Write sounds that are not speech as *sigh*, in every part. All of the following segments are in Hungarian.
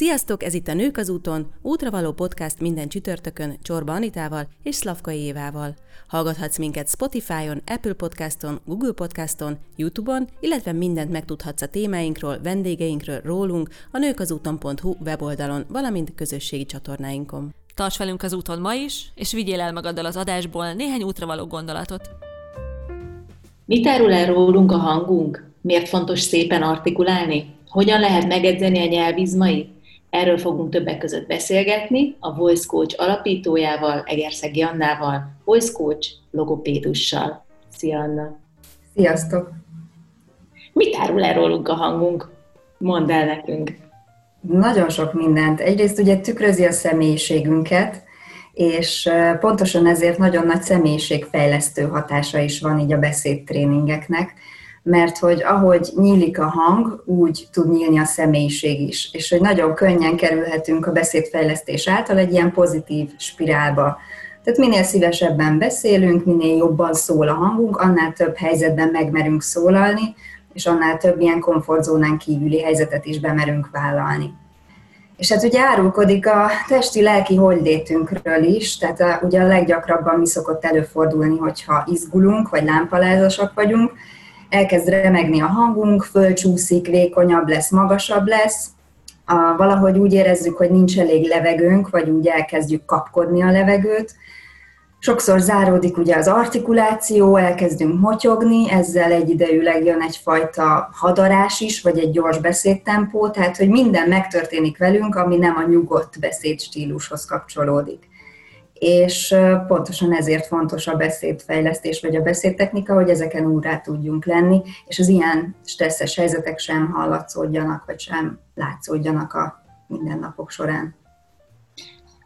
Sziasztok, ez itt a Nők az úton, útra való podcast minden csütörtökön Csorba Anitával és Szlavkai Évával. Hallgathatsz minket Spotify-on, Apple Podcaston, Google Podcaston, YouTube-on, illetve mindent megtudhatsz a témáinkról, vendégeinkről, rólunk a nőkazúton.hu weboldalon, valamint közösségi csatornáinkon. Tarts velünk az úton ma is, és vigyél el magaddal az adásból néhány útra való gondolatot. Mit árul el rólunk a hangunk? Miért fontos szépen artikulálni? Hogyan lehet megedzeni a nyelvizmait? Erről fogunk többek között beszélgetni a Voice Coach alapítójával, Egerszeg Jannával, Voice Coach logopédussal. Szia Anna! Sziasztok! Mit árul el rólunk a hangunk? Mondd el nekünk! Nagyon sok mindent. Egyrészt ugye tükrözi a személyiségünket, és pontosan ezért nagyon nagy személyiségfejlesztő hatása is van így a beszédtréningeknek, mert hogy ahogy nyílik a hang, úgy tud nyílni a személyiség is, és hogy nagyon könnyen kerülhetünk a beszédfejlesztés által egy ilyen pozitív spirálba. Tehát minél szívesebben beszélünk, minél jobban szól a hangunk, annál több helyzetben megmerünk szólalni, és annál több ilyen komfortzónán kívüli helyzetet is bemerünk vállalni. És hát ugye árulkodik a testi-lelki holdétünkről is, tehát ugye a leggyakrabban mi szokott előfordulni, hogyha izgulunk, vagy lámpalázasak vagyunk, elkezd remegni a hangunk, fölcsúszik, vékonyabb lesz, magasabb lesz, a, valahogy úgy érezzük, hogy nincs elég levegőnk, vagy úgy elkezdjük kapkodni a levegőt. Sokszor záródik ugye az artikuláció, elkezdünk motyogni, ezzel egyidejűleg jön egyfajta hadarás is, vagy egy gyors beszédtempó, tehát hogy minden megtörténik velünk, ami nem a nyugodt beszédstílushoz kapcsolódik és pontosan ezért fontos a beszédfejlesztés vagy a beszédtechnika, hogy ezeken úrá tudjunk lenni, és az ilyen stresszes helyzetek sem hallatszódjanak, vagy sem látszódjanak a mindennapok során.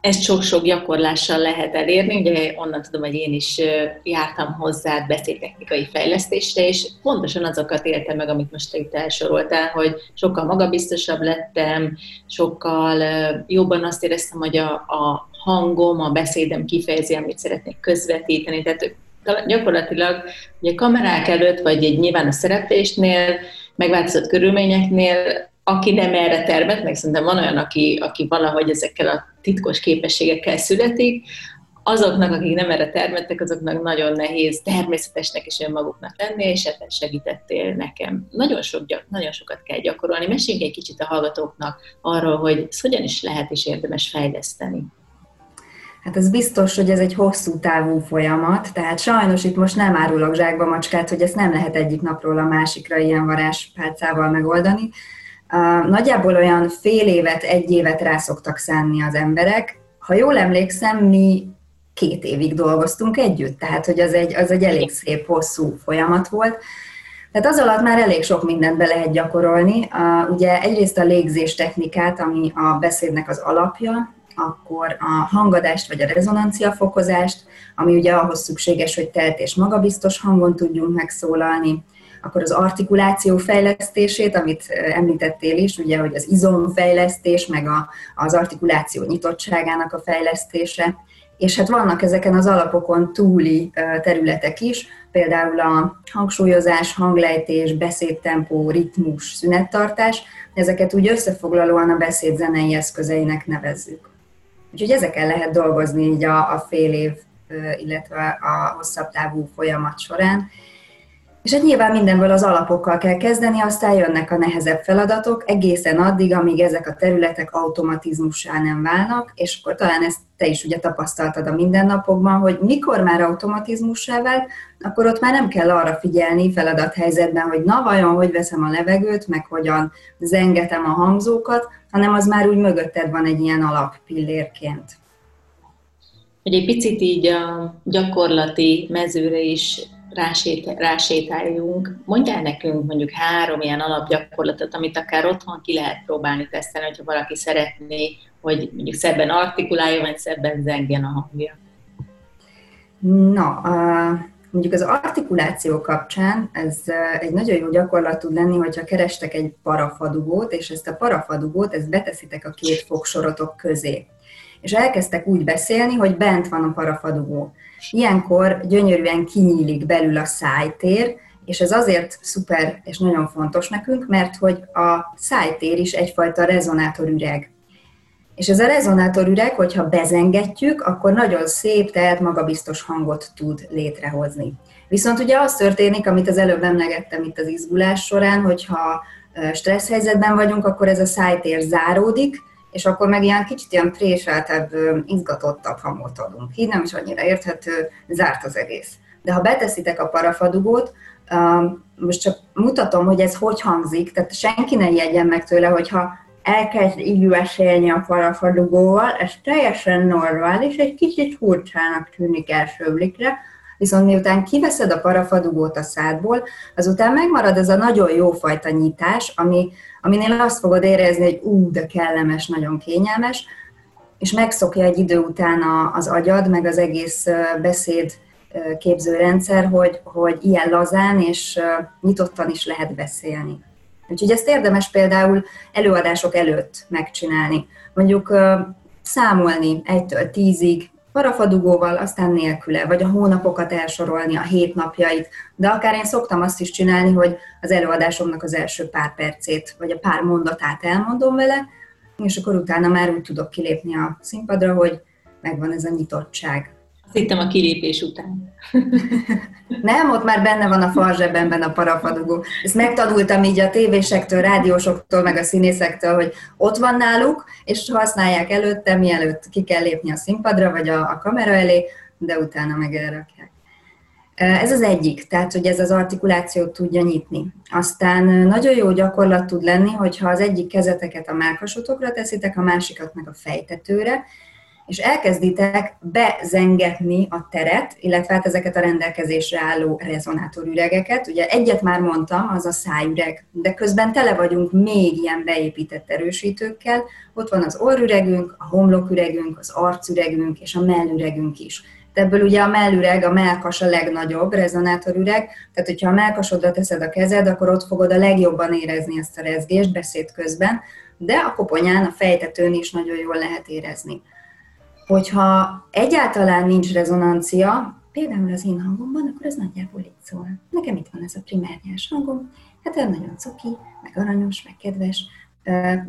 Ezt sok-sok gyakorlással lehet elérni, ugye onnan tudom, hogy én is jártam hozzá beszédtechnikai fejlesztésre, és pontosan azokat éltem meg, amit most te itt elsoroltál, hogy sokkal magabiztosabb lettem, sokkal jobban azt éreztem, hogy a, a hangom, a beszédem kifejezi, amit szeretnék közvetíteni. Tehát gyakorlatilag ugye kamerák előtt, vagy egy nyilván a szereplésnél, megváltozott körülményeknél, aki nem erre termet, meg szerintem van olyan, aki, aki valahogy ezekkel a titkos képességekkel születik, azoknak, akik nem erre termettek, azoknak nagyon nehéz természetesnek is önmaguknak lenni, és ebben segítettél nekem. Nagyon, sok, nagyon sokat kell gyakorolni. Meséljünk egy kicsit a hallgatóknak arról, hogy ezt hogyan is lehet és érdemes fejleszteni. Hát ez biztos, hogy ez egy hosszú távú folyamat, tehát sajnos itt most nem árulok zsákba macskát, hogy ezt nem lehet egyik napról a másikra ilyen varázspálcával megoldani. Nagyjából olyan fél évet, egy évet rá szoktak szánni az emberek. Ha jól emlékszem, mi két évig dolgoztunk együtt, tehát hogy az egy, az egy elég szép, hosszú folyamat volt. Tehát az alatt már elég sok mindent be lehet gyakorolni. Ugye egyrészt a légzés technikát, ami a beszédnek az alapja, akkor a hangadást vagy a rezonanciafokozást, ami ugye ahhoz szükséges, hogy telt és magabiztos hangon tudjunk megszólalni, akkor az artikuláció fejlesztését, amit említettél is, ugye, hogy az izomfejlesztés, meg a, az artikuláció nyitottságának a fejlesztése, és hát vannak ezeken az alapokon túli területek is, például a hangsúlyozás, hanglejtés, beszédtempó, ritmus, szünettartás, ezeket úgy összefoglalóan a beszéd zenei eszközeinek nevezzük. Úgyhogy ezeken lehet dolgozni így a, a fél év, illetve a hosszabb távú folyamat során. És hát nyilván mindenből az alapokkal kell kezdeni, aztán jönnek a nehezebb feladatok, egészen addig, amíg ezek a területek automatizmussá nem válnak, és akkor talán ezt te is ugye tapasztaltad a mindennapokban, hogy mikor már automatizmussá vált, akkor ott már nem kell arra figyelni feladathelyzetben, hogy na vajon, hogy veszem a levegőt, meg hogyan zengetem a hangzókat, hanem az már úgy mögötted van egy ilyen alappillérként. Hogy egy picit így a gyakorlati mezőre is rásét, rásétáljunk. Mondjál nekünk mondjuk három ilyen alapgyakorlatot, amit akár otthon ki lehet próbálni tesztelni, hogyha valaki szeretné, hogy mondjuk szebben artikuláljon, vagy szebben zengjen a hangja. Na, uh, mondjuk az artikuláció kapcsán ez egy nagyon jó gyakorlat tud lenni, hogyha kerestek egy parafadugót, és ezt a parafadugót ezt beteszitek a két fogsorotok közé. És elkezdtek úgy beszélni, hogy bent van a parafadugó. Ilyenkor gyönyörűen kinyílik belül a szájtér, és ez azért szuper és nagyon fontos nekünk, mert hogy a szájtér is egyfajta rezonátorüreg. És ez a rezonátorüreg, hogyha bezengetjük, akkor nagyon szép, tehát magabiztos hangot tud létrehozni. Viszont ugye az történik, amit az előbb emlegettem itt az izgulás során, hogyha stressz helyzetben vagyunk, akkor ez a szájtér záródik, és akkor meg ilyen kicsit ilyen préseltebb, izgatottabb hangot adunk. Így nem is annyira érthető, zárt az egész. De ha beteszitek a parafadugót, most csak mutatom, hogy ez hogy hangzik, tehát senki ne jegyen meg tőle, hogyha elkezd így beszélni a parafadugóval, ez teljesen normális, egy kicsit furcsának tűnik első blikre, viszont miután kiveszed a parafadugót a szádból, azután megmarad ez a nagyon jó fajta nyitás, ami, aminél azt fogod érezni, hogy ú, de kellemes, nagyon kényelmes, és megszokja egy idő után az agyad, meg az egész beszéd képzőrendszer, hogy, hogy ilyen lazán és nyitottan is lehet beszélni. Úgyhogy ezt érdemes például előadások előtt megcsinálni. Mondjuk számolni egytől tízig, parafadugóval, aztán nélküle, vagy a hónapokat elsorolni, a hét napjait. De akár én szoktam azt is csinálni, hogy az előadásomnak az első pár percét, vagy a pár mondatát elmondom vele, és akkor utána már úgy tudok kilépni a színpadra, hogy megvan ez a nyitottság. Hittem a kilépés után. *laughs* Nem, ott már benne van a farzsebbenben a parafadugó. Ezt megtanultam így a tévésektől, rádiósoktól, meg a színészektől, hogy ott van náluk, és használják előtte, mielőtt ki kell lépni a színpadra, vagy a, a kamera elé, de utána meg elrakják. Ez az egyik, tehát hogy ez az artikulációt tudja nyitni. Aztán nagyon jó gyakorlat tud lenni, hogyha az egyik kezeteket a melkasotokra teszitek, a másikat meg a fejtetőre, és elkezditek bezengetni a teret, illetve hát ezeket a rendelkezésre álló rezonátorüregeket. Ugye egyet már mondtam, az a szájüreg, de közben tele vagyunk még ilyen beépített erősítőkkel. Ott van az orrüregünk, a homloküregünk, az arcüregünk és a mellüregünk is. Ebből ugye a mellüreg, a melkas a legnagyobb rezonátorüreg, tehát hogyha a melkasodra teszed a kezed, akkor ott fogod a legjobban érezni ezt a rezgést beszéd közben, de a koponyán, a fejtetőn is nagyon jól lehet érezni hogyha egyáltalán nincs rezonancia, például az én hangomban, akkor ez nagyjából így szól. Nekem itt van ez a primárnyás hangom, hát olyan nagyon cuki, meg aranyos, meg kedves,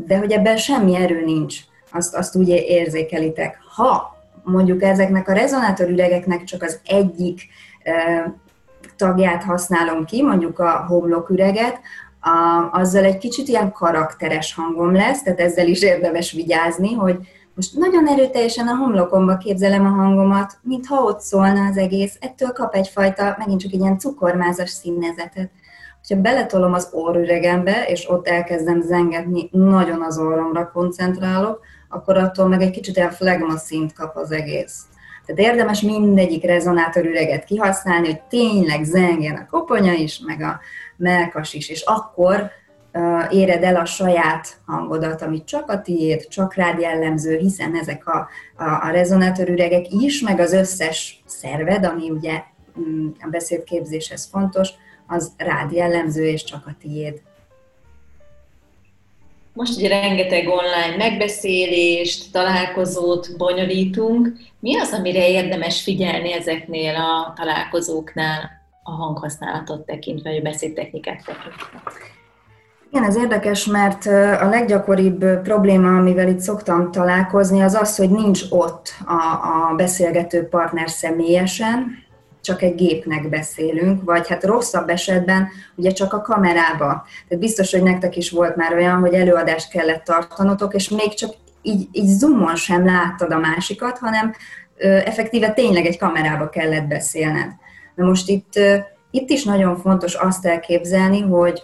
de hogy ebben semmi erő nincs, azt, azt úgy érzékelitek. Ha mondjuk ezeknek a rezonátorüregeknek csak az egyik tagját használom ki, mondjuk a homloküreget, a, azzal egy kicsit ilyen karakteres hangom lesz, tehát ezzel is érdemes vigyázni, hogy most nagyon erőteljesen a homlokomba képzelem a hangomat, mintha ott szólna az egész. Ettől kap egyfajta, megint csak egy ilyen cukormázas színezetet. Ha beletolom az orrüregembe, és ott elkezdem zengetni, nagyon az orromra koncentrálok, akkor attól meg egy kicsit ilyen flagma szint kap az egész. Tehát érdemes mindegyik rezonátorüreget kihasználni, hogy tényleg zengen a koponya is, meg a melkas is, és akkor éred el a saját hangodat, ami csak a tiéd, csak rád jellemző, hiszen ezek a, a, a rezonátorüregek is, meg az összes szerved, ami ugye mm, a beszédképzéshez fontos, az rád jellemző, és csak a tiéd. Most ugye rengeteg online megbeszélést, találkozót bonyolítunk. Mi az, amire érdemes figyelni ezeknél a találkozóknál a hanghasználatot tekintve, vagy a beszédtechnikát tekintve? Igen, ez érdekes, mert a leggyakoribb probléma, amivel itt szoktam találkozni, az az, hogy nincs ott a, a beszélgető partner személyesen, csak egy gépnek beszélünk, vagy hát rosszabb esetben ugye csak a kamerába. Tehát biztos, hogy nektek is volt már olyan, hogy előadást kellett tartanotok, és még csak így, így zoomon sem láttad a másikat, hanem ö, effektíve tényleg egy kamerába kellett beszélned. Na most itt, ö, itt is nagyon fontos azt elképzelni, hogy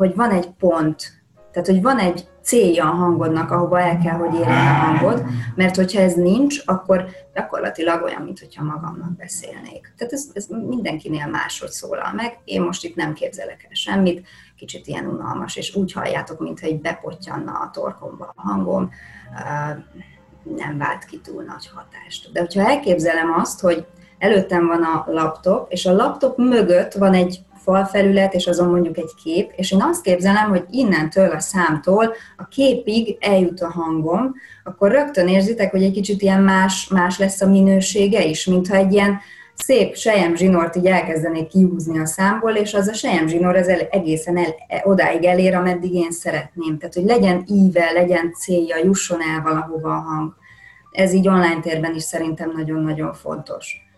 hogy van egy pont, tehát hogy van egy célja a hangodnak, ahova el kell, hogy érjen a hangod, mert hogyha ez nincs, akkor gyakorlatilag olyan, mintha magamnak beszélnék. Tehát ez, ez mindenkinél máshogy szólal meg. Én most itt nem képzelek el semmit, kicsit ilyen unalmas, és úgy halljátok, mintha egy bepottyanna a torkomba a hangom, nem vált ki túl nagy hatást. De hogyha elképzelem azt, hogy előttem van a laptop, és a laptop mögött van egy falfelület, és azon mondjuk egy kép, és én azt képzelem, hogy innentől a számtól a képig eljut a hangom, akkor rögtön érzitek, hogy egy kicsit ilyen más, más lesz a minősége is, mintha egy ilyen szép sejem zsinort így elkezdenék kihúzni a számból, és az a sejem zsinór az el, egészen el, odáig elér, ameddig én szeretném. Tehát, hogy legyen íve, legyen célja, jusson el valahova a hang. Ez így online térben is szerintem nagyon-nagyon fontos.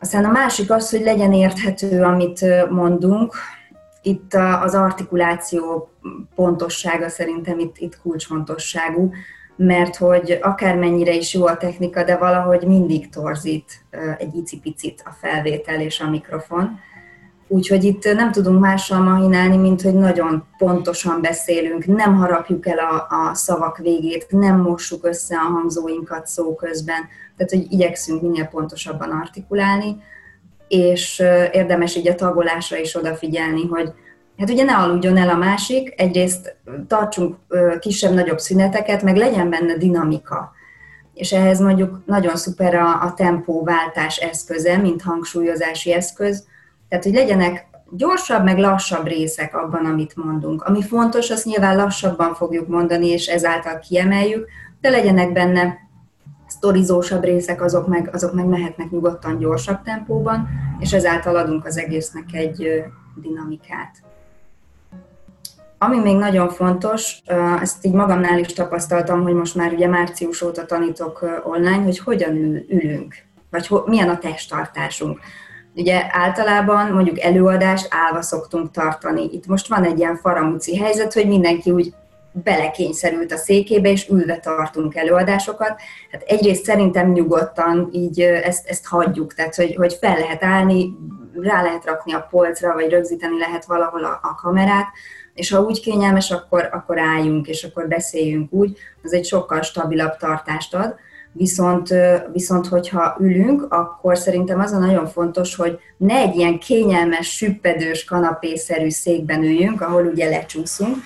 Aztán a másik az, hogy legyen érthető, amit mondunk. Itt az artikuláció pontossága szerintem itt, itt kulcsfontosságú mert hogy akármennyire is jó a technika, de valahogy mindig torzít egy icipicit a felvétel és a mikrofon. Úgyhogy itt nem tudunk mással mahinálni, mint hogy nagyon pontosan beszélünk, nem harapjuk el a, a szavak végét, nem mossuk össze a hangzóinkat szó közben, tehát hogy igyekszünk minél pontosabban artikulálni, és érdemes így a tagolásra is odafigyelni, hogy hát ugye ne aludjon el a másik, egyrészt tartsunk kisebb-nagyobb szüneteket, meg legyen benne dinamika. És ehhez mondjuk nagyon szuper a, a tempóváltás eszköze, mint hangsúlyozási eszköz. Tehát, hogy legyenek gyorsabb, meg lassabb részek abban, amit mondunk. Ami fontos, azt nyilván lassabban fogjuk mondani, és ezáltal kiemeljük, de legyenek benne sztorizósabb részek, azok meg, azok meg mehetnek nyugodtan gyorsabb tempóban, és ezáltal adunk az egésznek egy dinamikát. Ami még nagyon fontos, ezt így magamnál is tapasztaltam, hogy most már ugye március óta tanítok online, hogy hogyan ül, ülünk, vagy ho, milyen a testtartásunk. Ugye általában mondjuk előadást állva szoktunk tartani. Itt most van egy ilyen faramúci helyzet, hogy mindenki úgy belekényszerült a székébe, és ülve tartunk előadásokat. Hát egyrészt szerintem nyugodtan így ezt, ezt hagyjuk, tehát hogy, hogy fel lehet állni, rá lehet rakni a polcra, vagy rögzíteni lehet valahol a, a kamerát, és ha úgy kényelmes, akkor, akkor álljunk, és akkor beszéljünk úgy, az egy sokkal stabilabb tartást ad. Viszont, viszont, hogyha ülünk, akkor szerintem az a nagyon fontos, hogy ne egy ilyen kényelmes, süppedős, kanapészerű székben üljünk, ahol ugye lecsúszunk,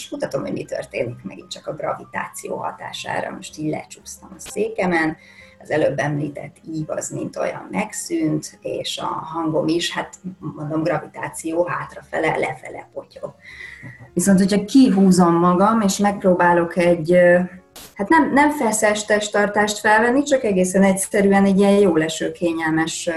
és mutatom, hogy mi történik megint csak a gravitáció hatására. Most így lecsúsztam a székemen, az előbb említett ív az mint olyan megszűnt, és a hangom is, hát mondom, gravitáció hátrafele, lefele potyog. Viszont, hogyha kihúzom magam, és megpróbálok egy, hát nem, nem feszes testtartást felvenni, csak egészen egyszerűen egy ilyen jó leső, kényelmes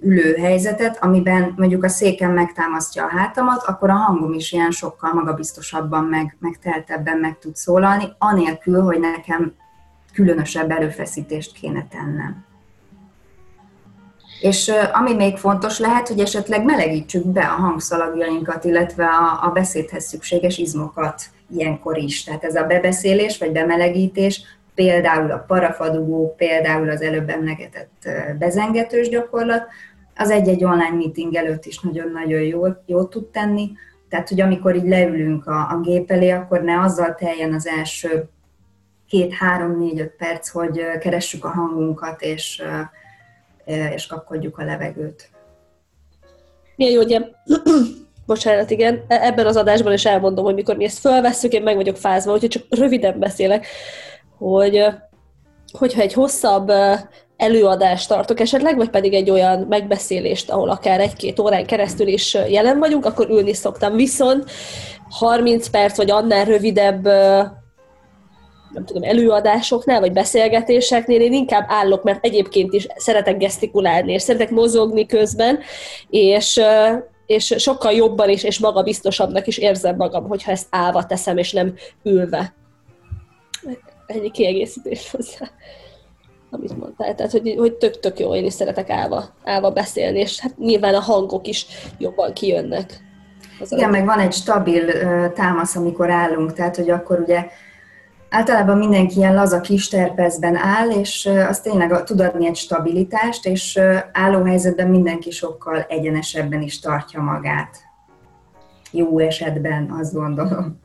ülőhelyzetet, amiben mondjuk a széken megtámasztja a hátamat, akkor a hangom is ilyen sokkal magabiztosabban, meg, meg teltebben meg tud szólalni, anélkül, hogy nekem különösebb erőfeszítést kéne tennem. És ami még fontos lehet, hogy esetleg melegítsük be a hangszalagjainkat, illetve a, a beszédhez szükséges izmokat ilyenkor is. Tehát ez a bebeszélés vagy bemelegítés, például a parafadugó, például az előbb emlegetett bezengetős gyakorlat, az egy-egy online meeting előtt is nagyon-nagyon jót, jót tud tenni. Tehát, hogy amikor így leülünk a, a gép elé, akkor ne azzal teljen az első két, három, négy, öt perc, hogy keressük a hangunkat, és, és kapkodjuk a levegőt. Milyen jó, ugye, *clears throat* bocsánat, igen, e, ebben az adásban is elmondom, hogy mikor mi ezt fölvesszük, én meg vagyok fázva, úgyhogy csak röviden beszélek, hogy hogyha egy hosszabb előadást tartok esetleg, vagy pedig egy olyan megbeszélést, ahol akár egy-két órán keresztül is jelen vagyunk, akkor ülni szoktam. Viszont 30 perc vagy annál rövidebb nem tudom, előadásoknál, vagy beszélgetéseknél én inkább állok, mert egyébként is szeretek gesztikulálni, és szeretek mozogni közben, és, és sokkal jobban is, és magabiztosabbnak is érzem magam, hogyha ezt állva teszem, és nem ülve. Ennyi kiegészítés hozzá amit mondtál. Tehát, hogy, hogy tök-tök jó, én is szeretek állva, állva beszélni, és hát nyilván a hangok is jobban kijönnek. Az Igen, meg van egy stabil uh, támasz, amikor állunk, tehát, hogy akkor ugye Általában mindenki ilyen laza kis terpezben áll, és az tényleg tud adni egy stabilitást, és álló helyzetben mindenki sokkal egyenesebben is tartja magát. Jó esetben, azt gondolom.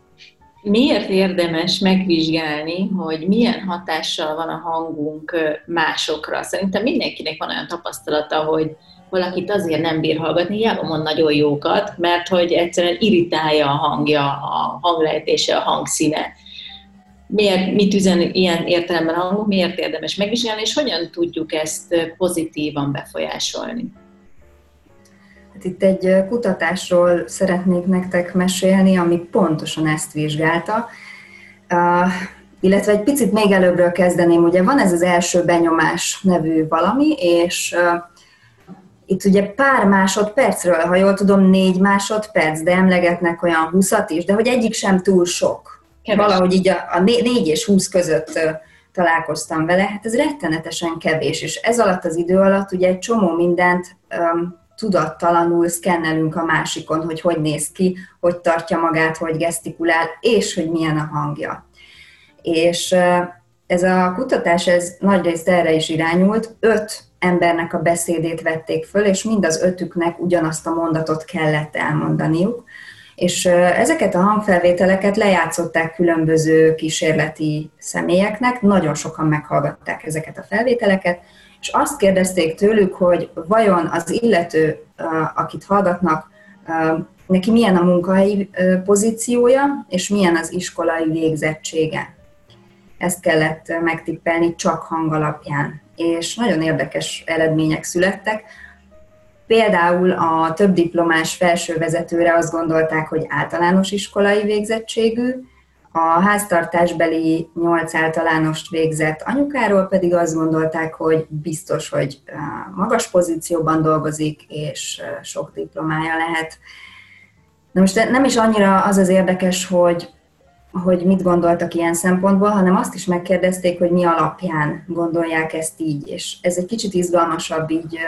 Miért érdemes megvizsgálni, hogy milyen hatással van a hangunk másokra? Szerintem mindenkinek van olyan tapasztalata, hogy valakit azért nem bír hallgatni, hiába mond nagyon jókat, mert hogy egyszerűen irritálja a hangja, a hanglejtése, a hangszíne miért, mit üzen ilyen értelemben a hangunk, miért érdemes megvizsgálni, és hogyan tudjuk ezt pozitívan befolyásolni. Hát itt egy kutatásról szeretnék nektek mesélni, ami pontosan ezt vizsgálta. illetve egy picit még előbbről kezdeném, ugye van ez az első benyomás nevű valami, és uh, itt ugye pár másodpercről, ha jól tudom, négy másodperc, de emlegetnek olyan húszat is, de hogy egyik sem túl sok. Keves. Valahogy így a, a négy és húsz között uh, találkoztam vele, hát ez rettenetesen kevés, és ez alatt az idő alatt ugye egy csomó mindent um, tudattalanul szkennelünk a másikon, hogy hogy néz ki, hogy tartja magát, hogy gesztikulál, és hogy milyen a hangja. És ez a kutatás, ez nagyrészt erre is irányult. Öt embernek a beszédét vették föl, és mind az ötüknek ugyanazt a mondatot kellett elmondaniuk. És ezeket a hangfelvételeket lejátszották különböző kísérleti személyeknek, nagyon sokan meghallgatták ezeket a felvételeket, és azt kérdezték tőlük, hogy vajon az illető, akit hallgatnak, neki milyen a munkahelyi pozíciója, és milyen az iskolai végzettsége. Ezt kellett megtippelni csak hang alapján, és nagyon érdekes eredmények születtek. Például a több diplomás felsővezetőre azt gondolták, hogy általános iskolai végzettségű, a háztartásbeli nyolc általánost végzett anyukáról pedig azt gondolták, hogy biztos, hogy magas pozícióban dolgozik, és sok diplomája lehet. Na most nem is annyira az az érdekes, hogy, hogy mit gondoltak ilyen szempontból, hanem azt is megkérdezték, hogy mi alapján gondolják ezt így, és ez egy kicsit izgalmasabb így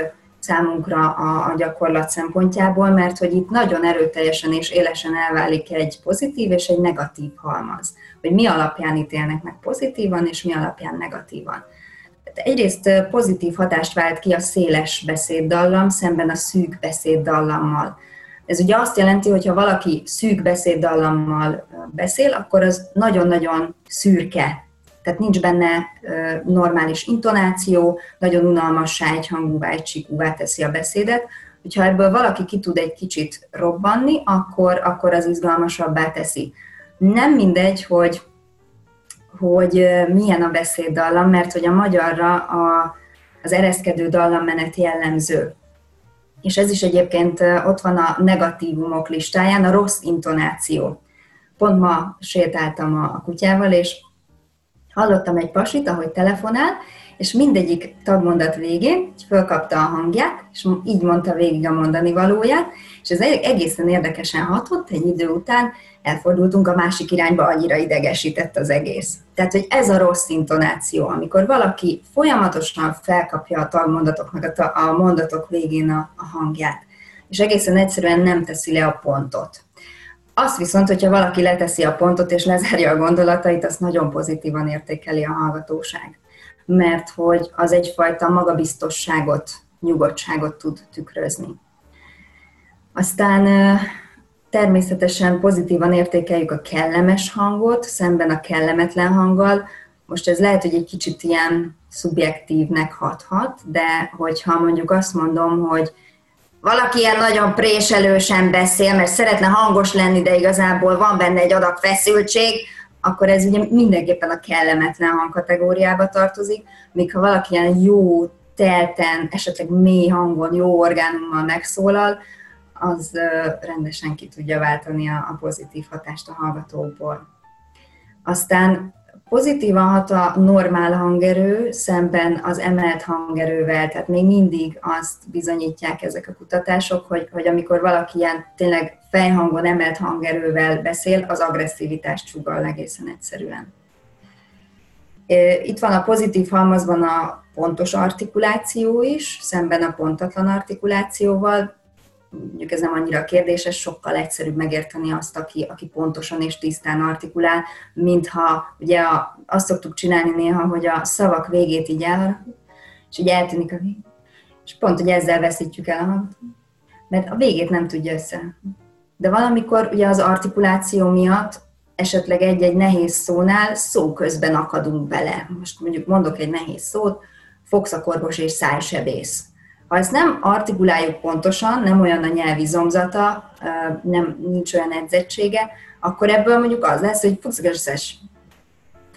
számunkra a, a gyakorlat szempontjából, mert hogy itt nagyon erőteljesen és élesen elválik egy pozitív és egy negatív halmaz. Hogy mi alapján ítélnek meg pozitívan, és mi alapján negatívan. Egyrészt pozitív hatást vált ki a széles beszéddallam szemben a szűk beszéddallammal. Ez ugye azt jelenti, hogy ha valaki szűk beszéddallammal beszél, akkor az nagyon-nagyon szürke tehát nincs benne normális intonáció, nagyon unalmassá, egyhangúvá, egysikúvá teszi a beszédet. Hogyha ebből valaki ki tud egy kicsit robbanni, akkor, akkor az izgalmasabbá teszi. Nem mindegy, hogy, hogy milyen a beszéddallam, mert hogy a magyarra a, az ereszkedő dallammenet jellemző. És ez is egyébként ott van a negatívumok listáján, a rossz intonáció. Pont ma sétáltam a kutyával, és hallottam egy pasit, ahogy telefonál, és mindegyik tagmondat végén fölkapta a hangját, és így mondta végig a mondani valóját, és ez egészen érdekesen hatott, egy idő után elfordultunk a másik irányba, annyira idegesített az egész. Tehát, hogy ez a rossz intonáció, amikor valaki folyamatosan felkapja a tagmondatoknak a, mondatok végén a hangját, és egészen egyszerűen nem teszi le a pontot. Azt viszont, hogyha valaki leteszi a pontot és lezárja a gondolatait, azt nagyon pozitívan értékeli a hallgatóság. Mert hogy az egyfajta magabiztosságot, nyugodtságot tud tükrözni. Aztán természetesen pozitívan értékeljük a kellemes hangot, szemben a kellemetlen hanggal. Most ez lehet, hogy egy kicsit ilyen szubjektívnek hathat, de hogyha mondjuk azt mondom, hogy valaki ilyen nagyon préselősen beszél, mert szeretne hangos lenni, de igazából van benne egy adag feszültség, akkor ez ugye mindenképpen a kellemetlen hangkategóriába tartozik, míg ha valaki ilyen jó, telten, esetleg mély hangon, jó orgánummal megszólal, az rendesen ki tudja váltani a, pozitív hatást a hallgatókból. Aztán Pozitívan hat a normál hangerő szemben az emelt hangerővel, tehát még mindig azt bizonyítják ezek a kutatások, hogy, hogy amikor valaki ilyen tényleg fejhangon emelt hangerővel beszél, az agresszivitást sugal egészen egyszerűen. Itt van a pozitív halmazban a pontos artikuláció is, szemben a pontatlan artikulációval mondjuk ez nem annyira kérdéses, sokkal egyszerűbb megérteni azt, aki, aki pontosan és tisztán artikulál, mintha ugye a, azt szoktuk csinálni néha, hogy a szavak végét így el, és így eltűnik a vég. És pont, hogy ezzel veszítjük el a hangot, mert a végét nem tudja össze. De valamikor ugye az artikuláció miatt esetleg egy-egy nehéz szónál szó közben akadunk bele. Most mondjuk mondok egy nehéz szót, fogszakorvos és szájsebész ha ezt nem artikuláljuk pontosan, nem olyan a nyelvi zomzata, nem, nincs olyan edzettsége, akkor ebből mondjuk az lesz, hogy fuxigeszes,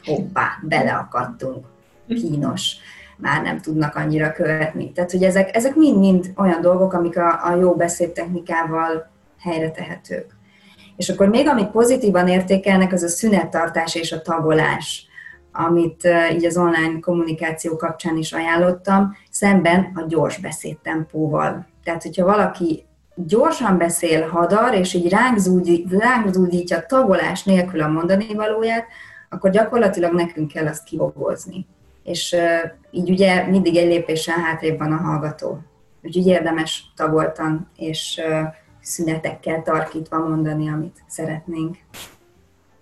hoppá, beleakadtunk, kínos, már nem tudnak annyira követni. Tehát, hogy ezek, ezek mind-mind olyan dolgok, amik a, a jó beszédtechnikával helyre tehetők. És akkor még amit pozitívan értékelnek, az a szünettartás és a tagolás. Amit így az online kommunikáció kapcsán is ajánlottam, szemben a gyors beszédtempóval. Tehát, hogyha valaki gyorsan beszél, hadar, és így ránk, zúdít, ránk zúdítja tagolás nélkül a mondani valóját, akkor gyakorlatilag nekünk kell azt kibogozni. És így ugye mindig egy lépéssel hátrébb van a hallgató. Úgyhogy érdemes tagoltan és szünetekkel tarkítva mondani, amit szeretnénk.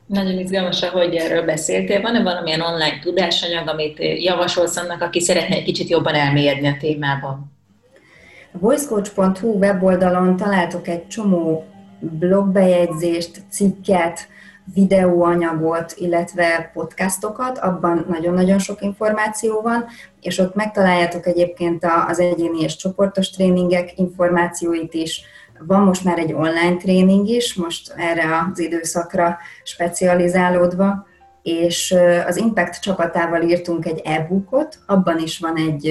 Nagyon izgalmas, hogy erről beszéltél. Van-e valamilyen online tudásanyag, amit javasolsz annak, aki szeretne egy kicsit jobban elmélyedni a témában? A voicecoach.hu weboldalon találtok egy csomó blogbejegyzést, cikket, videóanyagot, illetve podcastokat, abban nagyon-nagyon sok információ van, és ott megtaláljátok egyébként az egyéni és csoportos tréningek információit is, van most már egy online tréning is, most erre az időszakra specializálódva, és az Impact csapatával írtunk egy e-bookot, abban is van egy,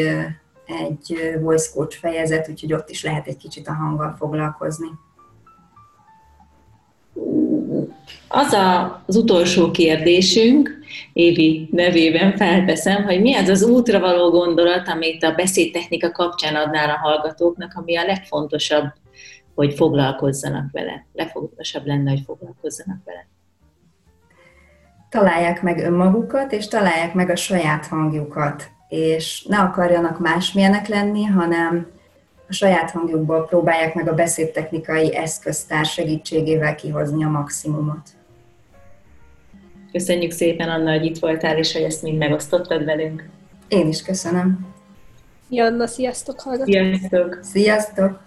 egy voice coach fejezet, úgyhogy ott is lehet egy kicsit a hanggal foglalkozni. Az a, az utolsó kérdésünk, Évi nevében felteszem, hogy mi az az útra való gondolat, amit a beszédtechnika kapcsán adnál a hallgatóknak, ami a legfontosabb hogy foglalkozzanak vele. Legfontosabb lenne, hogy foglalkozzanak vele. Találják meg önmagukat, és találják meg a saját hangjukat, és ne akarjanak másmilyenek lenni, hanem a saját hangjukból próbálják meg a beszédtechnikai eszköztár segítségével kihozni a maximumot. Köszönjük szépen, Anna, hogy itt voltál, és hogy ezt mind megosztottad velünk. Én is köszönöm. Janna, sziasztok, hallgatók! Sziasztok! Sziasztok!